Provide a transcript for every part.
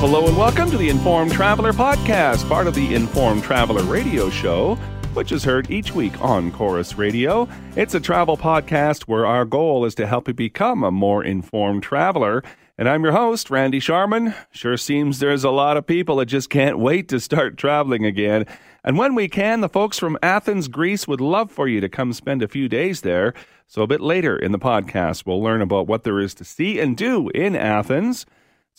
hello and welcome to the Informed Traveler Podcast, part of the Informed Traveler Radio Show, which is heard each week on Corus Radio. It's a travel podcast where our goal is to help you become a more informed traveler. And I'm your host, Randy Sharman. Sure seems there's a lot of people that just can't wait to start traveling again. And when we can, the folks from Athens, Greece would love for you to come spend a few days there. So a bit later in the podcast, we'll learn about what there is to see and do in Athens.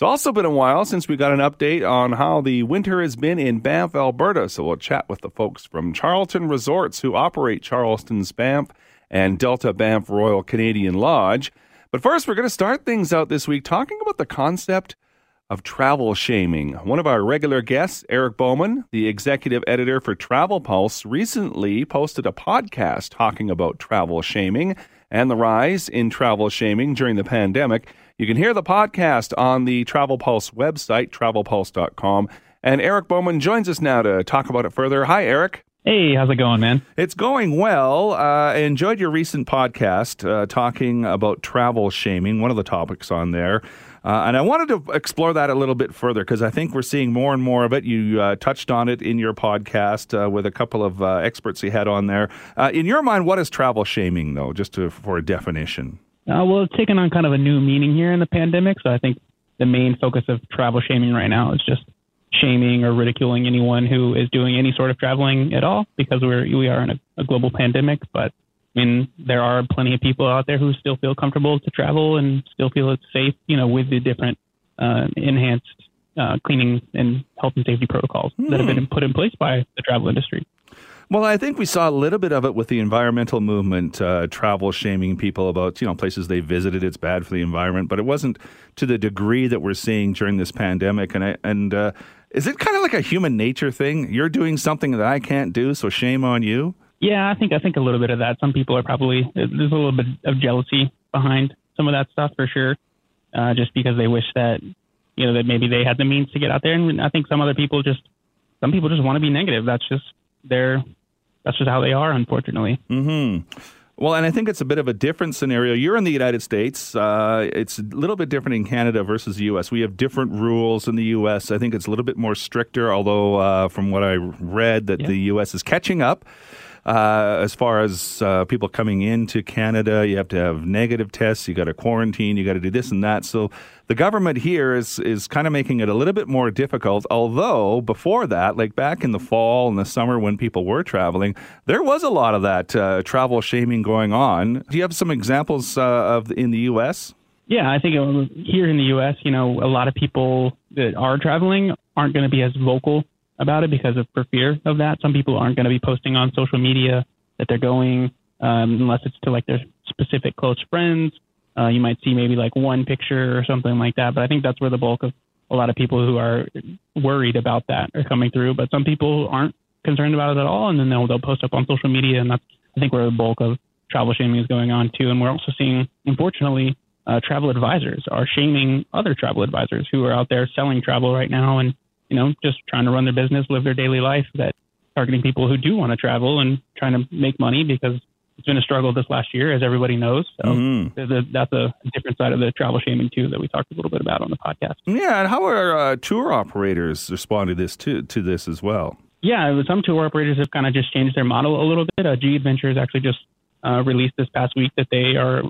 It's also been a while since we got an update on how the winter has been in Banff, Alberta. So we'll chat with the folks from Charlton Resorts who operate Charlton's Banff and Delta Banff Royal Canadian Lodge. But first, we're going to start things out this week talking about the concept of travel shaming. One of our regular guests, Eric Bowman, the executive editor for Travel Pulse, recently posted a podcast talking about travel shaming and the rise in travel shaming during the pandemic. You can hear the podcast on the Travel Pulse website, travelpulse.com. And Eric Bowman joins us now to talk about it further. Hi, Eric. Hey, how's it going, man? It's going well. Uh, I enjoyed your recent podcast uh, talking about travel shaming, one of the topics on there. Uh, and I wanted to explore that a little bit further because I think we're seeing more and more of it. You uh, touched on it in your podcast uh, with a couple of uh, experts you had on there. in your mind, what is travel shaming, though, just to, for a definition? Uh, well, it's taken on kind of a new meaning here in the pandemic. So I think the main focus of travel shaming right now is just shaming or ridiculing anyone who is doing any sort of traveling at all because we're we are in a, a global pandemic. But I mean, there are plenty of people out there who still feel comfortable to travel and still feel it's safe, you know, with the different uh, enhanced uh, cleaning and health and safety protocols that have been hmm. put in place by the travel industry. Well, I think we saw a little bit of it with the environmental movement, uh, travel shaming people about you know places they visited. It's bad for the environment, but it wasn't to the degree that we're seeing during this pandemic. And I, and uh, is it kind of like a human nature thing? You're doing something that I can't do, so shame on you. Yeah, I think I think a little bit of that. Some people are probably there's a little bit of jealousy behind some of that stuff for sure, uh, just because they wish that you know that maybe they had the means to get out there. And I think some other people just some people just want to be negative. That's just their that's just how they are, unfortunately. Hmm. Well, and I think it's a bit of a different scenario. You're in the United States. Uh, it's a little bit different in Canada versus the U.S. We have different rules in the U.S. I think it's a little bit more stricter, although uh, from what I read, that yeah. the U.S. is catching up. Uh, as far as uh, people coming into Canada, you have to have negative tests, you got to quarantine, you got to do this and that. So the government here is is kind of making it a little bit more difficult. Although before that, like back in the fall and the summer when people were traveling, there was a lot of that uh, travel shaming going on. Do you have some examples uh, of in the U.S.? Yeah, I think here in the U.S., you know, a lot of people that are traveling aren't going to be as vocal about it because of for fear of that. Some people aren't going to be posting on social media that they're going um, unless it's to like their specific close friends. Uh, you might see maybe like one picture or something like that. But I think that's where the bulk of a lot of people who are worried about that are coming through. But some people aren't concerned about it at all, and then they'll they'll post up on social media, and that's I think where the bulk of travel shaming is going on too. And we're also seeing, unfortunately, uh, travel advisors are shaming other travel advisors who are out there selling travel right now and you know, just trying to run their business, live their daily life, that targeting people who do want to travel and trying to make money because it's been a struggle this last year, as everybody knows. So mm-hmm. a, that's a different side of the travel shaming too that we talked a little bit about on the podcast. Yeah, and how are uh, tour operators responding to this to to this as well? Yeah, some tour operators have kind of just changed their model a little bit. Uh, G Adventures actually just uh, released this past week that they are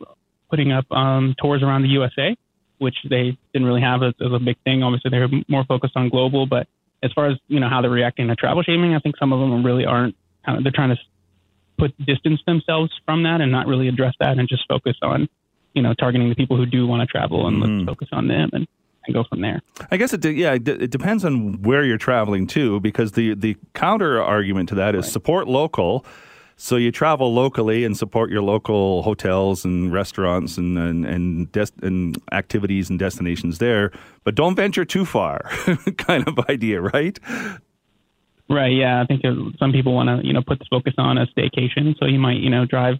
putting up um, tours around the USA which they didn't really have as, as a big thing. Obviously, they're more focused on global, but as far as you know how they're reacting to travel shaming, I think some of them really aren't. Kind of, they're trying to put distance themselves from that and not really address that and just focus on you know targeting the people who do want to travel and mm-hmm. let's focus on them and and go from there. I guess it yeah it depends on where you're traveling to because the the counter argument to that is right. support local so you travel locally and support your local hotels and restaurants and and and, des- and activities and destinations there, but don't venture too far, kind of idea, right? Right. Yeah, I think some people want to you know put the focus on a staycation, so you might you know drive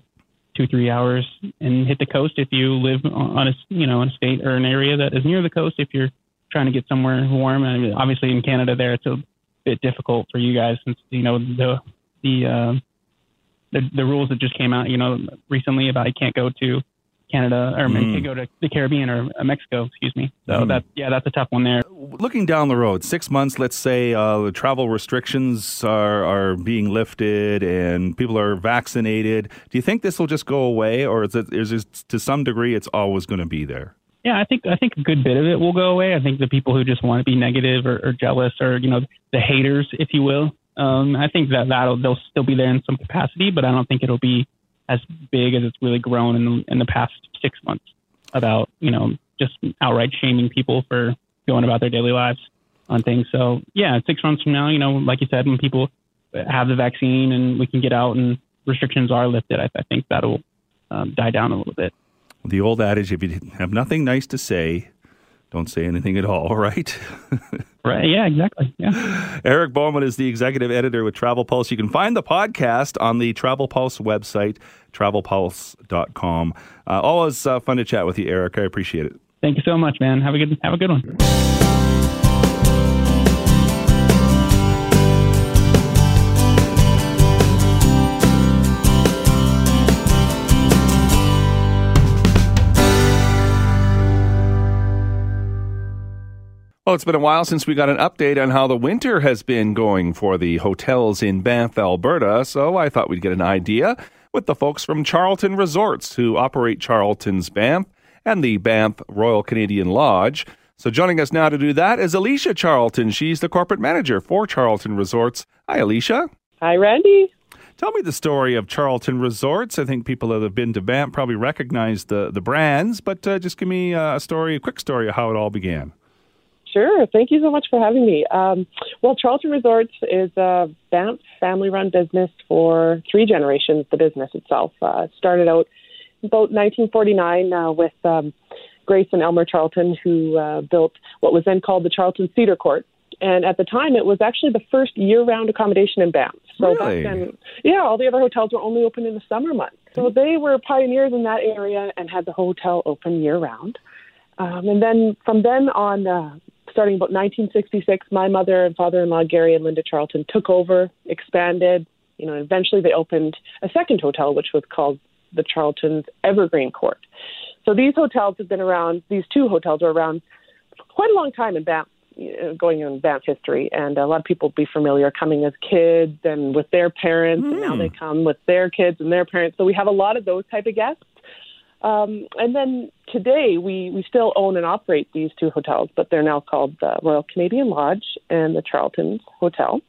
two three hours and hit the coast if you live on a you know in a state or an area that is near the coast. If you're trying to get somewhere warm, and obviously in Canada there it's a bit difficult for you guys since you know the the uh, the, the rules that just came out, you know, recently about you can't go to Canada or mm. can't go to the Caribbean or uh, Mexico. Excuse me. So mm. that yeah, that's a tough one there. Looking down the road, six months, let's say uh, the travel restrictions are are being lifted and people are vaccinated. Do you think this will just go away, or is it is it to some degree it's always going to be there? Yeah, I think I think a good bit of it will go away. I think the people who just want to be negative or, or jealous or you know the haters, if you will, um, I think that that'll they'll still be there in some capacity, but I don't think it'll be as big as it's really grown in the, in the past six months about you know just outright shaming people for going about their daily lives on things. So yeah, six months from now, you know, like you said, when people have the vaccine and we can get out and restrictions are lifted, I, I think that'll um, die down a little bit. The old adage: if you have nothing nice to say, don't say anything at all, right? right. Yeah, exactly. Yeah. Eric Bowman is the executive editor with Travel Pulse. You can find the podcast on the Travel Pulse website, travelpulse.com. Uh, always uh, fun to chat with you, Eric. I appreciate it. Thank you so much, man. Have a good have a good one. Well, it's been a while since we got an update on how the winter has been going for the hotels in Banff, Alberta, so I thought we'd get an idea with the folks from Charlton Resorts who operate Charlton's Banff and the Banff Royal Canadian Lodge. So joining us now to do that is Alicia Charlton. She's the corporate manager for Charlton Resorts. Hi, Alicia. Hi, Randy. Tell me the story of Charlton Resorts. I think people that have been to Banff probably recognize the, the brands, but uh, just give me uh, a story, a quick story of how it all began. Sure. Thank you so much for having me. Um, well, Charlton Resorts is a Banff family run business for three generations, the business itself. Uh, started out about 1949 uh, with um, Grace and Elmer Charlton, who uh, built what was then called the Charlton Cedar Court. And at the time, it was actually the first year round accommodation in Banff. So really? back then, yeah, all the other hotels were only open in the summer months. So they were pioneers in that area and had the hotel open year round. Um, and then from then on, uh, starting about 1966, my mother and father-in-law Gary and Linda Charlton took over, expanded. You know, eventually they opened a second hotel, which was called the Charlton's Evergreen Court. So these hotels have been around. These two hotels are around quite a long time in Banff, going in Banff history, and a lot of people will be familiar coming as kids and with their parents, mm. and now they hmm. come with their kids and their parents. So we have a lot of those type of guests. Um, and then today, we, we still own and operate these two hotels, but they're now called the Royal Canadian Lodge and the Charlton's Hotel.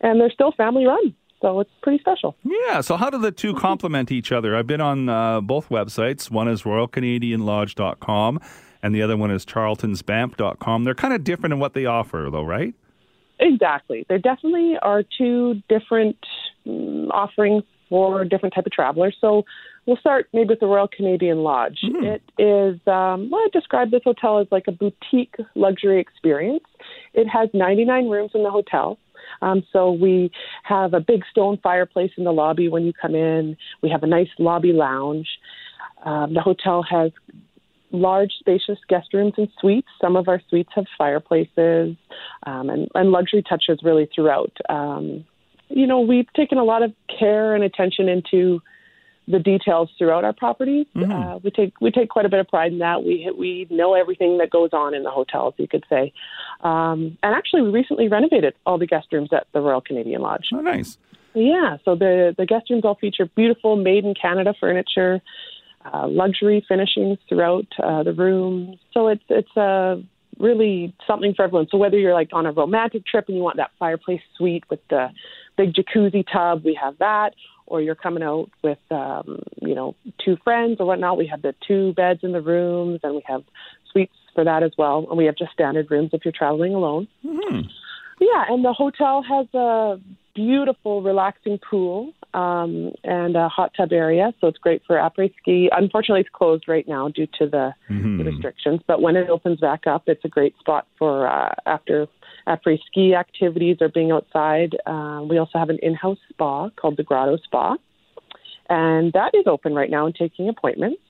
And they're still family run. So it's pretty special. Yeah. So, how do the two complement each other? I've been on uh, both websites. One is RoyalCanadianLodge.com, and the other one is Charlton'sBanff.com. They're kind of different in what they offer, though, right? Exactly. There definitely are two different um, offerings for different type of travelers. So, We'll start maybe with the Royal Canadian Lodge. Mm-hmm. It is, um, well, I describe this hotel as like a boutique luxury experience. It has 99 rooms in the hotel. Um, so we have a big stone fireplace in the lobby when you come in. We have a nice lobby lounge. Um, the hotel has large, spacious guest rooms and suites. Some of our suites have fireplaces um, and, and luxury touches really throughout. Um, you know, we've taken a lot of care and attention into the details throughout our properties. Mm-hmm. Uh, we take we take quite a bit of pride in that. We we know everything that goes on in the hotels, you could say. Um, and actually, we recently renovated all the guest rooms at the Royal Canadian Lodge. Oh, nice. Yeah, so the the guest rooms all feature beautiful made in Canada furniture, uh, luxury finishings throughout uh, the room. So it's it's a really something for everyone. So whether you're like on a romantic trip and you want that fireplace suite with the big jacuzzi tub, we have that or you're coming out with um, you know two friends or whatnot. We have the two beds in the rooms, and we have suites for that as well. And we have just standard rooms if you're traveling alone. Mm-hmm. Yeah, and the hotel has a beautiful, relaxing pool um, and a hot tub area, so it's great for après ski. Unfortunately, it's closed right now due to the, mm-hmm. the restrictions, but when it opens back up, it's a great spot for uh, after après ski activities or being outside. Um, we also have an in-house spa called the Grotto Spa, and that is open right now and taking appointments.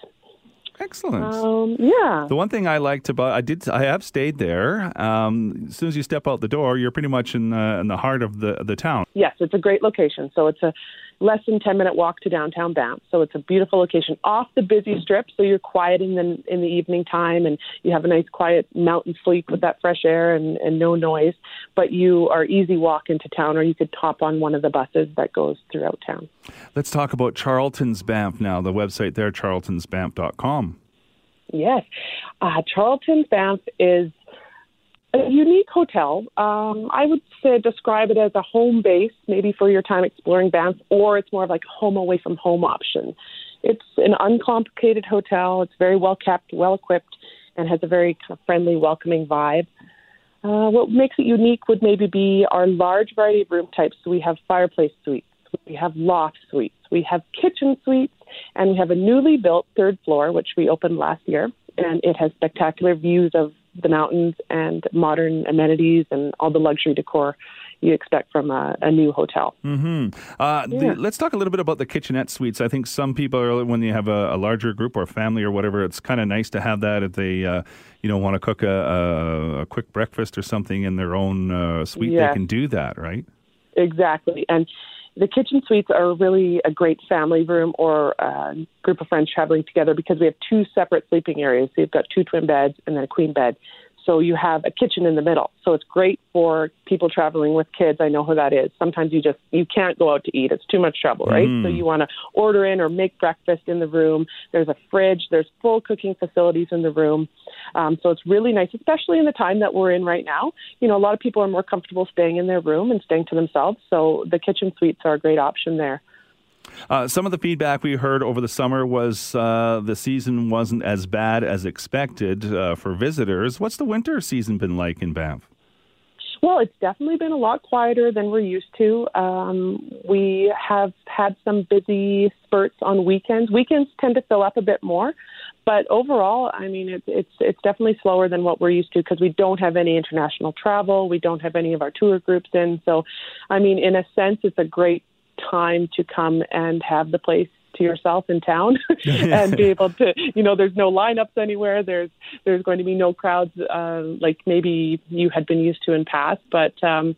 Excellent. Um, yeah. The one thing I liked about I did I have stayed there. Um, as soon as you step out the door, you're pretty much in the in the heart of the the town. Yes, it's a great location. So it's a less than 10 minute walk to downtown Banff. So it's a beautiful location off the busy strip. So you're quiet in the, in the evening time and you have a nice quiet mountain sleep with that fresh air and, and no noise. But you are easy walk into town or you could hop on one of the buses that goes throughout town. Let's talk about Charlton's Banff now. The website there, charltonsbanff.com. Yes. Uh, Charlton Banff is a unique hotel. Um, I would say describe it as a home base, maybe for your time exploring Banff, or it's more of like a home away from home option. It's an uncomplicated hotel. It's very well kept, well equipped, and has a very kind of friendly, welcoming vibe. Uh, what makes it unique would maybe be our large variety of room types. So we have fireplace suites, we have loft suites, we have kitchen suites, and we have a newly built third floor, which we opened last year. And it has spectacular views of the mountains and modern amenities and all the luxury decor you expect from a, a new hotel. Mm-hmm. Uh, yeah. the, let's talk a little bit about the kitchenette suites. I think some people, are, when you have a, a larger group or family or whatever, it's kind of nice to have that if they, uh, you know, want to cook a, a, quick breakfast or something in their own uh, suite. Yes. They can do that, right? Exactly, and the kitchen suites are really a great family room or a group of friends traveling together because we have two separate sleeping areas. So you've got two twin beds and then a queen bed. So you have a kitchen in the middle. So it's great for people traveling with kids. I know who that is. Sometimes you just you can't go out to eat. It's too much trouble, right? Mm. So you want to order in or make breakfast in the room. There's a fridge. There's full cooking facilities in the room. Um, so it's really nice, especially in the time that we're in right now. You know, a lot of people are more comfortable staying in their room and staying to themselves. So the kitchen suites are a great option there. Uh, some of the feedback we heard over the summer was uh, the season wasn't as bad as expected uh, for visitors. What's the winter season been like in Banff? Well, it's definitely been a lot quieter than we're used to. Um, we have had some busy spurts on weekends. Weekends tend to fill up a bit more, but overall, I mean, it's it's it's definitely slower than what we're used to because we don't have any international travel. We don't have any of our tour groups in. So, I mean, in a sense, it's a great time to come and have the place to yourself in town and be able to you know there's no lineups anywhere there's there's going to be no crowds uh, like maybe you had been used to in past but um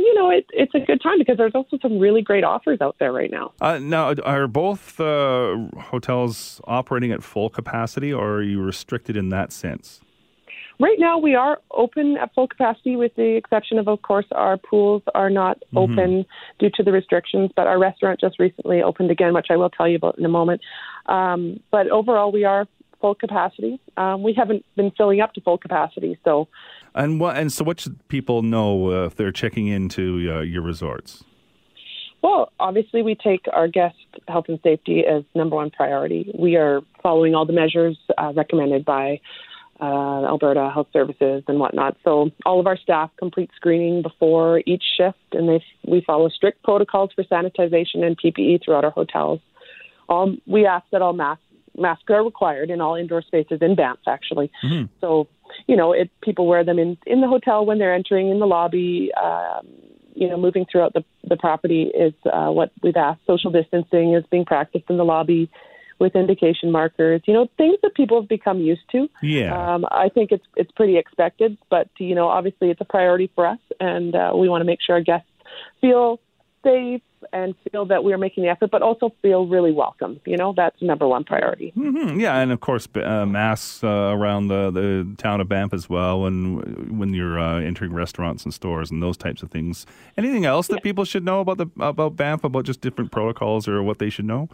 you know, it, it's a good time because there's also some really great offers out there right now. Uh, now, are both uh, hotels operating at full capacity, or are you restricted in that sense? Right now, we are open at full capacity, with the exception of, of course, our pools are not mm-hmm. open due to the restrictions. But our restaurant just recently opened again, which I will tell you about in a moment. Um, but overall, we are full capacity. Um, we haven't been filling up to full capacity, so. And what? And so, what should people know uh, if they're checking into uh, your resorts? Well, obviously, we take our guest health and safety as number one priority. We are following all the measures uh, recommended by uh, Alberta Health Services and whatnot. So all of our staff complete screening before each shift, and they we follow strict protocols for sanitization and PPE throughout our hotels. All we ask that all masks masks are required in all indoor spaces in Banff, actually. Mm-hmm. So you know, it people wear them in in the hotel when they're entering in the lobby. Um, you know, moving throughout the the property is uh, what we've asked. Social distancing is being practiced in the lobby with indication markers, you know, things that people have become used to. Yeah. Um, I think it's it's pretty expected, but you know, obviously it's a priority for us, and uh, we want to make sure our guests feel safe and feel that we're making the effort, but also feel really welcome. You know, that's number one priority. Mm-hmm. Yeah, and of course, uh, masks uh, around the, the town of Banff as well, and when you're uh, entering restaurants and stores and those types of things. Anything else that yeah. people should know about the about Banff, about just different protocols or what they should know?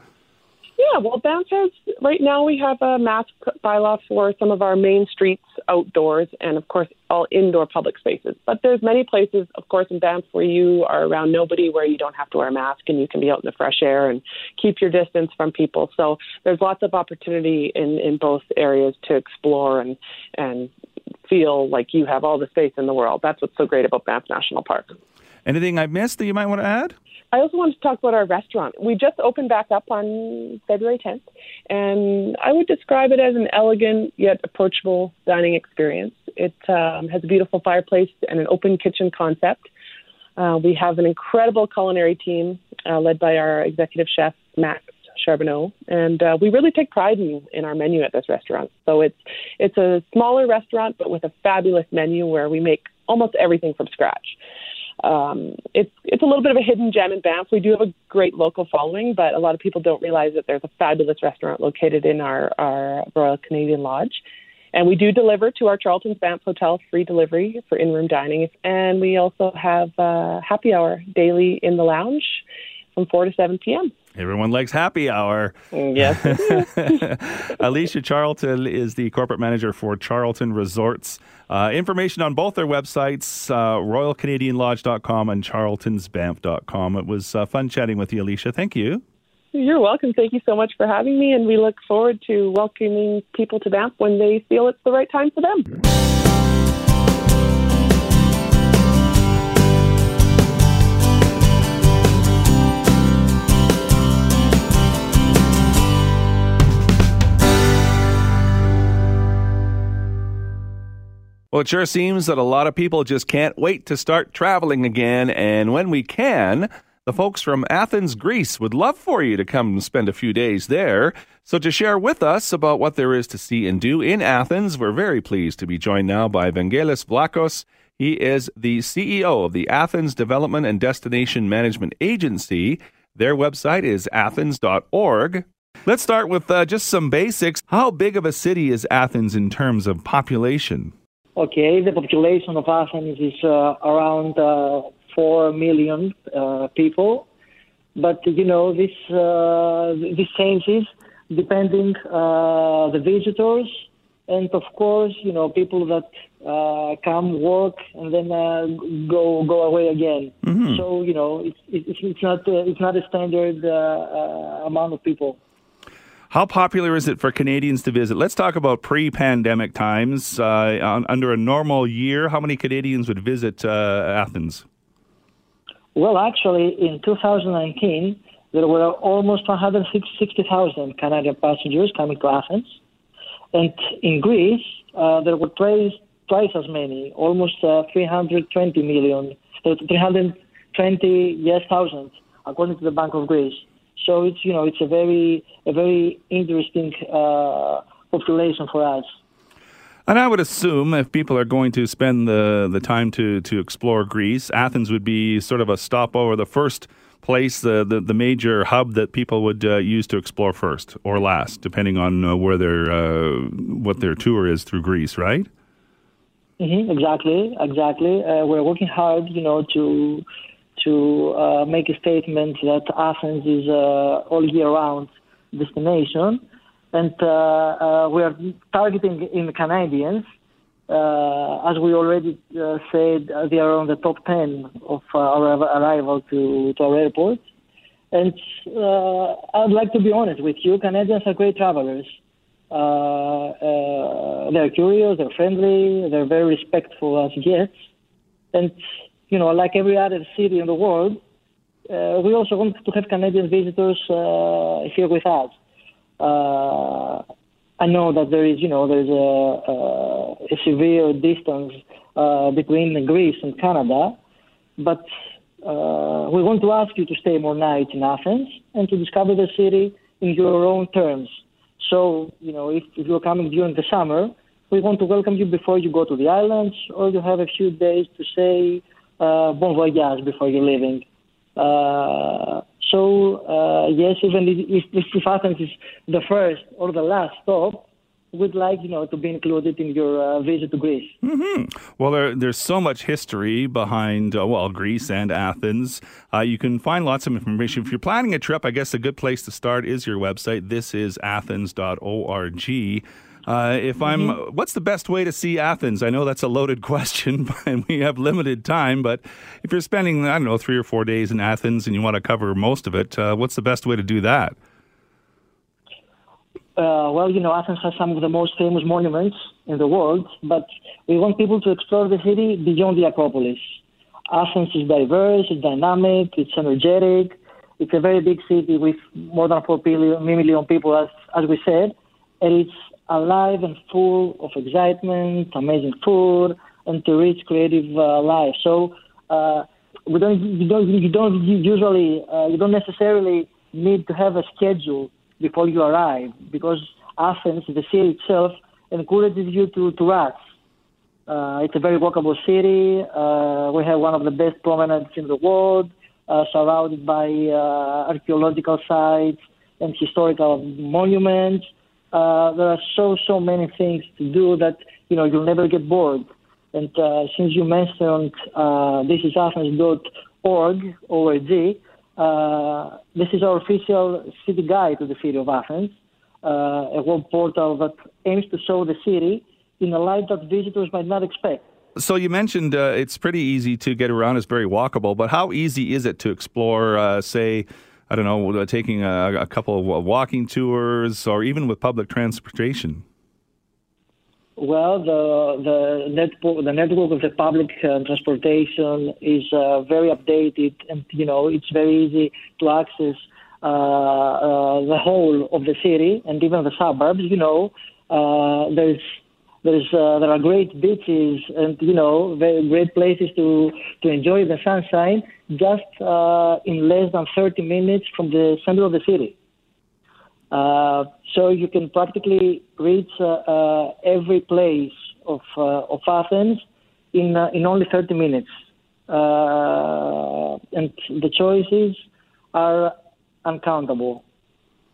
Yeah, well, Banff has right now we have a mask bylaw for some of our main streets outdoors, and of course all indoor public spaces. But there's many places, of course, in Banff where you are around nobody, where you don't have to wear a mask and you can be out in the fresh air and keep your distance from people. So there's lots of opportunity in in both areas to explore and and feel like you have all the space in the world. That's what's so great about Banff National Park. Anything I missed that you might want to add? I also wanted to talk about our restaurant. We just opened back up on February 10th, and I would describe it as an elegant yet approachable dining experience. It um, has a beautiful fireplace and an open kitchen concept. Uh, we have an incredible culinary team uh, led by our executive chef, Max Charbonneau, and uh, we really take pride in, in our menu at this restaurant. So it's it's a smaller restaurant, but with a fabulous menu where we make almost everything from scratch. Um, it's it's a little bit of a hidden gem in Banff. We do have a great local following, but a lot of people don't realize that there's a fabulous restaurant located in our our Royal Canadian Lodge. And we do deliver to our Charlton's Banff Hotel, free delivery for in room dining. And we also have uh, happy hour daily in the lounge from 4 to 7 p.m. Everyone likes happy hour. Yes. Alicia Charlton is the corporate manager for Charlton Resorts. Uh, information on both their websites, uh, royalcanadianlodge.com and charltonsbanff.com. It was uh, fun chatting with you, Alicia. Thank you. You're welcome. Thank you so much for having me, and we look forward to welcoming people to Banff when they feel it's the right time for them. Well, it sure seems that a lot of people just can't wait to start traveling again, and when we can, the folks from Athens, Greece would love for you to come and spend a few days there. So, to share with us about what there is to see and do in Athens, we're very pleased to be joined now by Vangelis Vlachos. He is the CEO of the Athens Development and Destination Management Agency. Their website is athens.org. Let's start with uh, just some basics. How big of a city is Athens in terms of population? Okay, the population of Athens is uh, around uh, 4 million uh, people. But, you know, this, uh, this changes depending uh, the visitors and, of course, you know, people that uh, come work and then uh, go go away again. Mm-hmm. So, you know, it's, it's, it's, not, uh, it's not a standard uh, uh, amount of people. How popular is it for Canadians to visit? Let's talk about pre-pandemic times. Uh, on, under a normal year, how many Canadians would visit uh, Athens? Well, actually, in 2019, there were almost 160,000 Canadian passengers coming to Athens. And in Greece, uh, there were twice, twice as many, almost uh, 320 million, uh, 320 yes thousand, according to the Bank of Greece. So it's you know it's a very a very interesting uh, population for us. And I would assume if people are going to spend the, the time to, to explore Greece, Athens would be sort of a stopover, the first place, the, the, the major hub that people would uh, use to explore first or last, depending on uh, where their uh, what their tour is through Greece, right? Mm-hmm, exactly, exactly. Uh, we're working hard, you know, to to uh, make a statement that Athens is uh, all year round destination and uh, uh, we are targeting in Canadians. Uh, as we already said, they are on the top 10 of our arrival to, to our airport. And I'd like to be honest with you, Canadians are great travelers. they're curious, they're friendly, they're very respectful as guests. And, you know, like every other city in the world, uh, we also want to have Canadian visitors uh, here with us. Uh, I know that there is, you know, there's a, a, a severe distance uh, between Greece and Canada, but uh, we want to ask you to stay more nights in Athens and to discover the city in your own terms. So, you know, if, if you're coming during the summer, we want to welcome you before you go to the islands, or you have a few days to say uh, bon voyage before you're leaving. Uh, so, uh, yes, even if, if Athens is the first or the last stop, we'd like you know to be included in your uh, visit to Greece. Mm-hmm. Well, there, there's so much history behind uh, well Greece and Athens. Uh, you can find lots of information if you're planning a trip. I guess a good place to start is your website. This is athens.org. Uh, if I'm, mm-hmm. what's the best way to see Athens? I know that's a loaded question, and we have limited time. But if you're spending, I don't know, three or four days in Athens and you want to cover most of it, uh, what's the best way to do that? Uh, well, you know, Athens has some of the most famous monuments in the world, but we want people to explore the city beyond the Acropolis. Athens is diverse, it's dynamic, it's energetic. It's a very big city with more than 4 million people, as, as we said, and it's alive and full of excitement, amazing food, and to rich creative uh, life. So uh, we don't, you don't, you don't usually, uh, you don't necessarily need to have a schedule before you arrive because Athens, the city itself, encourages you to, to rush. Uh, it's a very walkable city. Uh, we have one of the best promenades in the world, uh, surrounded by uh, archaeological sites and historical monuments. Uh, there are so so many things to do that you know you'll never get bored. And uh, since you mentioned uh, this is Athens.org, org, uh, this is our official city guide to the city of Athens, uh, a web portal that aims to show the city in a light that visitors might not expect. So you mentioned uh, it's pretty easy to get around. It's very walkable, but how easy is it to explore, say, I don't know, uh, taking a, a, couple of walking tours or even with public transportation? Well, the the network the network of the public uh, transportation is uh, very updated, and you know it's very easy to access uh, uh the whole of the city and even the suburbs. You know, uh, there's there's uh, there are great beaches and you know very great places to to enjoy the sunshine just in less than 30 minutes from the center of the city. Uh, so you can practically reach uh, uh, every place of, of Athens in, in only 30 minutes. and the choices are uncountable.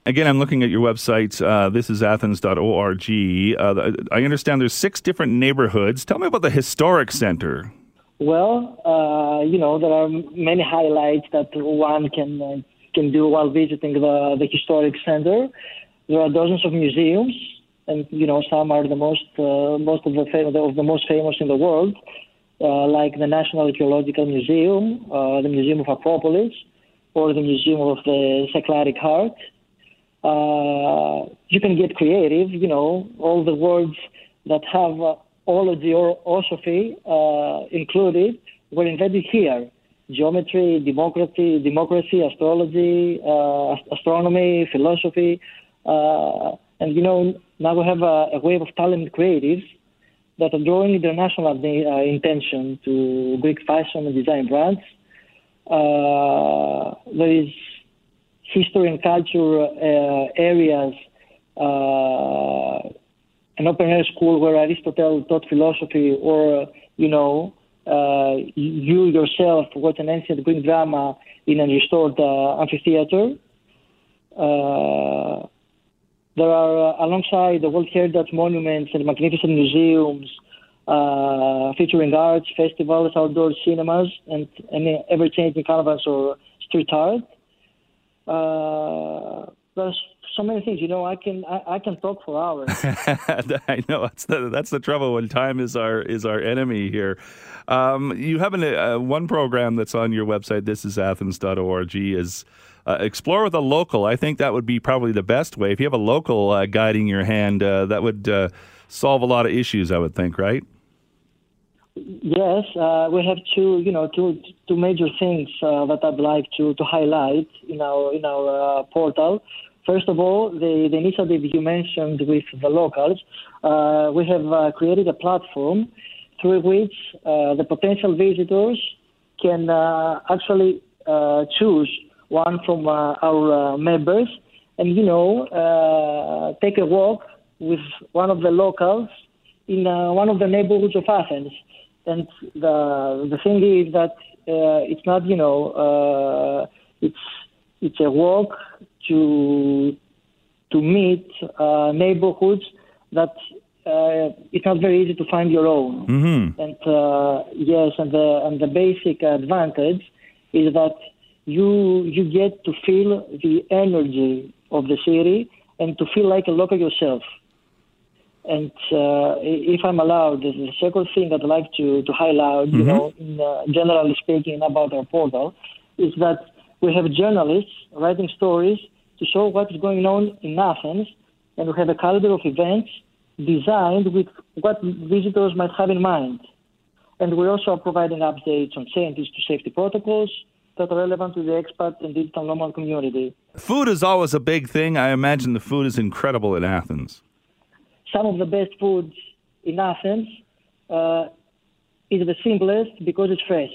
Again, I'm looking at your website. Uh, this is athens.org. Uh, I understand there's six different neighborhoods. Tell me about the historic center. Well, uh, you know, there are many highlights that one can can do while visiting the, the historic center. There are dozens of museums, and you know some are the most uh, most of the, fam- of the most famous in the world, uh, like the National Archaeological Museum, uh, the Museum of Acropolis, or the Museum of the Cycladic Art. Uh, you can get creative. You know all the words that have uh, ology or osophy uh, included were invented here geometry, democracy, democracy, astrology, uh, astronomy, philosophy, uh, and you know now we have a, a wave of talented creatives that are drawing international uh, intention to Greek fashion and design brands. There is history and culture uh, areas. Uh, an open air school where Aristotle taught philosophy, or you know, uh, you yourself watch an ancient Greek drama in a restored amphitheater. There are, uh, alongside the World Heritage monuments and magnificent museums, uh, featuring arts, festivals, outdoor cinemas, and, and ever-changing canvas or street art. Uh, there's so many things. You know, I can I, I can talk for hours. I know that's the that's the trouble when time is our is our enemy here. Um, you have an, uh, one program that's on your website. This is Athens.org. Is uh, explore with a local. I think that would be probably the best way. If you have a local uh, guiding your hand, uh, that would uh, solve a lot of issues. I would think, right? Yes, uh, we have two, you know, two two major things that I'd like to, to highlight in our in our portal. First of all, the, the initiative you mentioned with the locals, uh, we have uh, created a platform through which uh, the potential visitors can uh, actually uh, choose one from uh, our members and, you know, take a walk with one of the locals in one of the neighborhoods of Athens. And the, the thing is that it's not, you know, it's, it's a walk to to meet uh, neighborhoods that uh, it's not very easy to find your own. Mm-hmm. And uh, yes, and the and the basic advantage is that you you get to feel the energy of the city and to feel like a local yourself. And uh, if I'm allowed, the second thing I'd like to, to highlight, mm-hmm. you know, in, uh, generally speaking about our portal, is that we have journalists writing stories to show what is going on in Athens, and we have a calendar of events designed with what visitors might have in mind. And we're also providing updates on changes to safety protocols that are relevant to the expat and digital nomad community. Food is always a big thing. I imagine the food is incredible in Athens. Some of the best foods in Athens uh, is the simplest because it's fresh.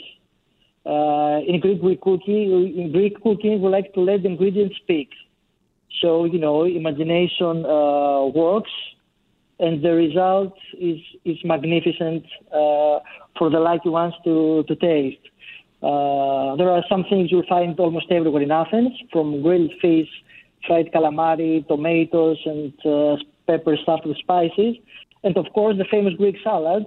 Uh, in Greek we cooking, in Greek cooking, we like to let the ingredients speak. So you know, imagination uh, works, and the result is is magnificent uh, for the lucky ones to to taste. Uh, there are some things you'll find almost everywhere in Athens, from grilled fish, fried calamari, tomatoes, and uh, pepper stuffed with spices, and of course the famous Greek salad,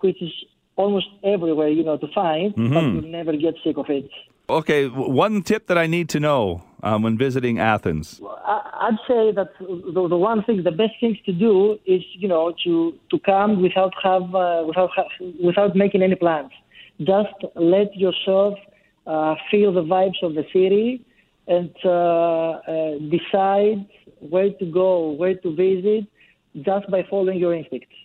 which is almost everywhere you know to find, mm-hmm. but you'll never get sick of it. Okay, one tip that I need to know um, when visiting Athens. I'd say that the, the, one thing, the best things to do is you know to to come without have uh, without without making any plans. Just let yourself uh, feel the vibes of the city and uh, uh decide where to go, where to visit, just by following your instincts.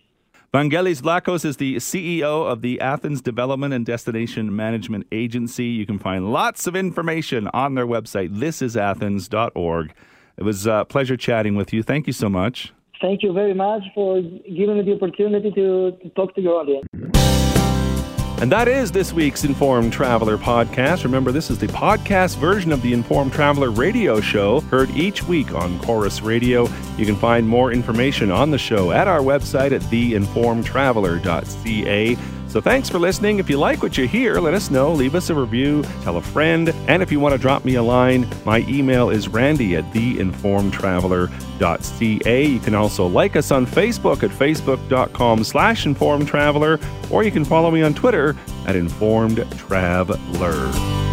Vangelis Vlachos is the CEO of the Athens Development and Destination Management Agency. You can find lots of information on their website, thisisathens.org. It was a pleasure chatting with you. Thank you so much. Thank you very much for giving me the opportunity to, to talk to your audience. And that is this week's Informed Traveler podcast. Remember, this is the podcast version of the Informed Traveler radio show, heard each week on Corus Radio. You can find more information on the show at our website at theinformedtraveler.ca. So thanks for listening. If you like what you hear, let us know. Leave us a review, tell a friend, and if you want to drop me a line, my email is randy at theinformedtraveler.ca. You can also like us on Facebook at facebook.com slash informedtraveler, or you can follow me on Twitter at informedtraveler.